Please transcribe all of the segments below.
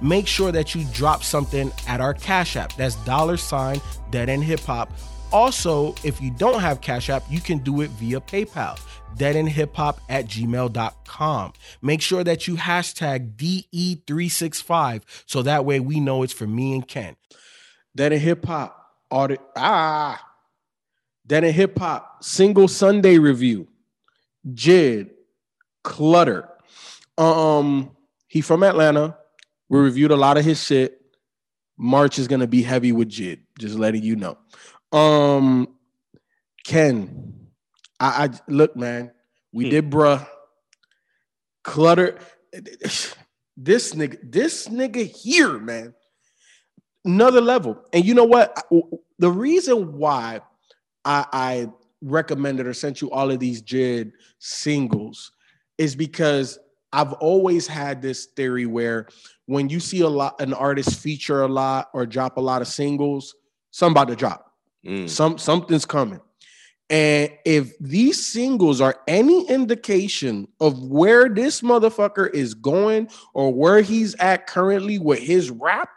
make sure that you drop something at our Cash App. That's dollar sign Dead End Hip Hop. Also, if you don't have Cash App, you can do it via PayPal deadendhiphop at gmail.com. Make sure that you hashtag DE365 so that way we know it's for me and Ken. Dead End Hip Hop audit. Ah, Dead End Hip Hop single Sunday review. Jid Clutter. Um, he from Atlanta. We reviewed a lot of his shit. March is gonna be heavy with Jid. Just letting you know. Um, Ken, I, I look, man. We Hmm. did, bruh. Clutter. This nigga, this nigga here, man. Another level. And you know what? The reason why I, I recommended or sent you all of these Jid singles is because I've always had this theory where when you see a lot an artist feature a lot or drop a lot of singles, somebody drop. Mm. Some something's coming. And if these singles are any indication of where this motherfucker is going or where he's at currently with his rap,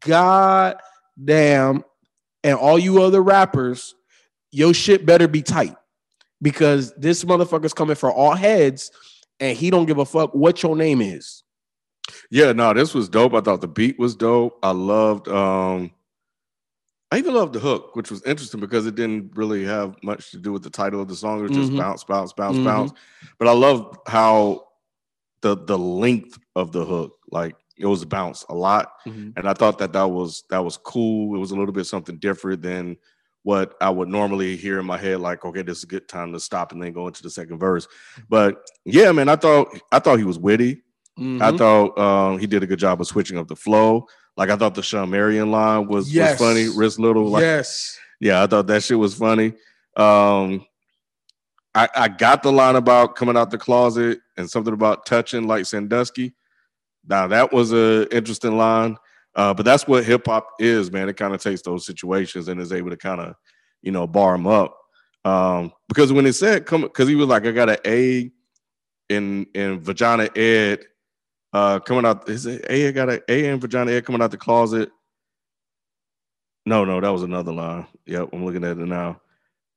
god damn, and all you other rappers, your shit better be tight. Because this motherfucker's coming for all heads and he don't give a fuck what your name is. Yeah, no, this was dope. I thought the beat was dope. I loved um I even loved the hook, which was interesting because it didn't really have much to do with the title of the song. It was just Mhm. bounce, bounce, bounce, Mhm. bounce. But I love how the the length of the hook, like it was bounce a lot. And I thought that that was that was cool. It was a little bit something different than what I would normally hear in my head, like, okay, this is a good time to stop and then go into the second verse. But yeah, man, I thought I thought he was witty. I Mhm. thought um, he did a good job of switching up the flow. Like I thought the Shawn Marion line was, Yes. was funny. Wrist little, like yes. yeah, I thought that shit was funny. Um, I, I got the line about coming out the closet and something about touching like Sandusky. Now that was a interesting line, uh, but that's what hip hop is, man. It kind of takes those situations and is able to kind of, you know, bar them up. Um, because when it said come, because he was like, I got an A in in vagina ed, uh, coming out. Is it A? Got an A and vagina ed coming out the closet. No, no, that was another line. Yep, I'm looking at it now.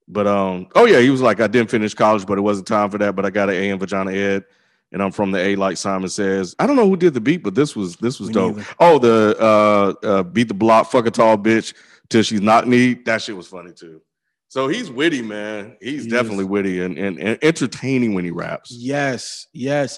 But um, oh yeah, he was like, I didn't finish college, but it wasn't time for that. But I got an A in vagina ed, and I'm from the A, like Simon says. I don't know who did the beat, but this was this was Me dope. neither. Oh, the uh, uh, beat the block, fuck a tall bitch till she's knock knee. That shit was funny too. So he's witty, man. He's He definitely is. witty and, and, and entertaining when he raps. Yes. Yes.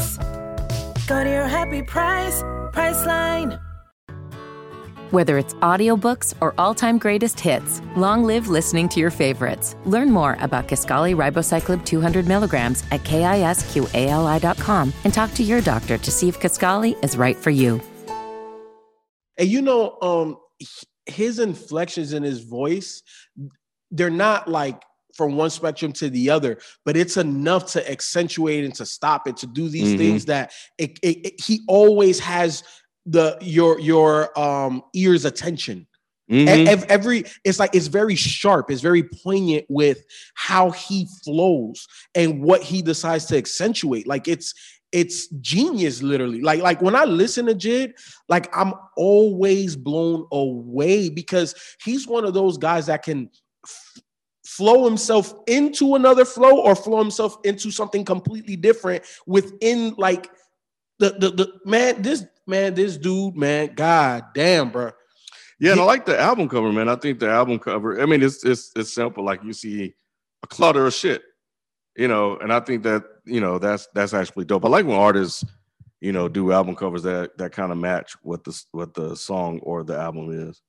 Go to your happy price, Priceline. Whether it's audiobooks or all-time greatest hits, long live listening to your favorites. Learn more about Kisqali Ribociclib 200 milligrams at kisqali.com and talk to your doctor to see if Kisqali is right for you. And you know, um, his inflections in his voice, they're not like from one spectrum to the other, but it's enough to accentuate and to stop it, to do these Mhm. things that it, it, it- he always has the your your um ears attention. Mhm. E- every it's like it's very sharp it's very poignant with how he flows and what he decides to accentuate. Like it's it's genius, literally. Like like when I listen to Jid, like I'm always blown away because he's one of those guys that can flow himself into another flow or flow himself into something completely different within like the the, the man this man this dude man god damn bro Yeah, and I like the album cover, man. I think the album cover. I mean, it's it's it's simple. Like you see a clutter of shit, you know. And I think that you know that's that's actually dope. I like when artists, you know, do album covers that that kind of match what the what the song or the album is.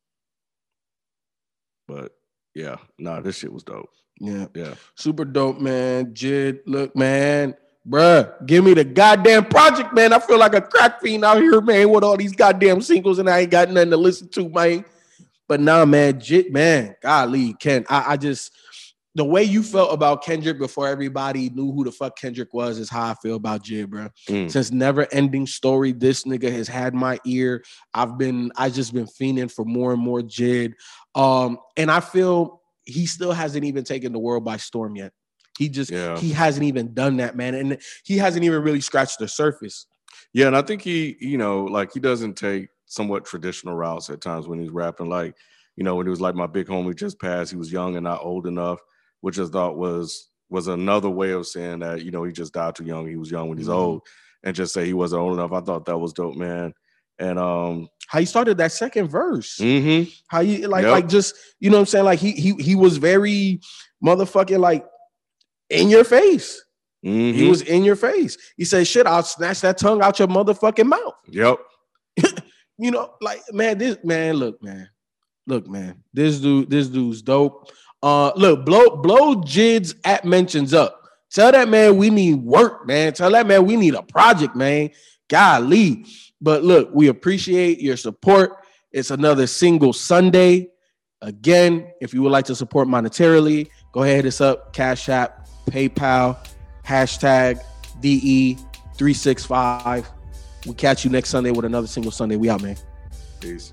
But yeah, nah, this shit was dope. yeah. Yeah, super dope man. Jid look man. Bruh give me the goddamn project man. I feel like a crack fiend out here man with all these goddamn singles and i ain't got nothing to listen to man. But nah man jid man golly ken i, I just the way you felt about Kendrick before everybody knew who the fuck Kendrick was is how I feel about Jid, bro. Mm. Since never ending story, this nigga has had my ear. I've been, I just been fiending for more and more Jid. Um, and I feel he still hasn't even taken the world by storm yet. He just, Yeah. he hasn't even done that, man. And he hasn't even really scratched the surface. yeah, and I think he, you know, like he doesn't take somewhat traditional routes at times when he's rapping. Like, you know, when he was like my big homie just passed, he was young and not old enough, which I thought was was another way of saying that, you know, he just died too young. He was young when he's Mhm. old, and just say he wasn't old enough. I thought that was dope, man. And um, How he started that second verse. mhm. How you like, Yep. like just, you know what I'm saying? Like he, he, he was very motherfucking like in your face. mhm. He was in your face. He said, "Shit, I'll snatch that tongue out your motherfucking mouth." yep. You know, like man, this man, look, man, look, man, this dude, this dude's dope. Uh, look, blow, blow Jids at mentions up. Tell that man we need work, man. Tell that man we need a project, man. Golly, but look, we appreciate your support. It's another single Sunday. Again, if you would like to support monetarily, go ahead, hit us up, Cash App, PayPal, hashtag DE365. We'll catch you next Sunday with another single Sunday. We out, man. Peace.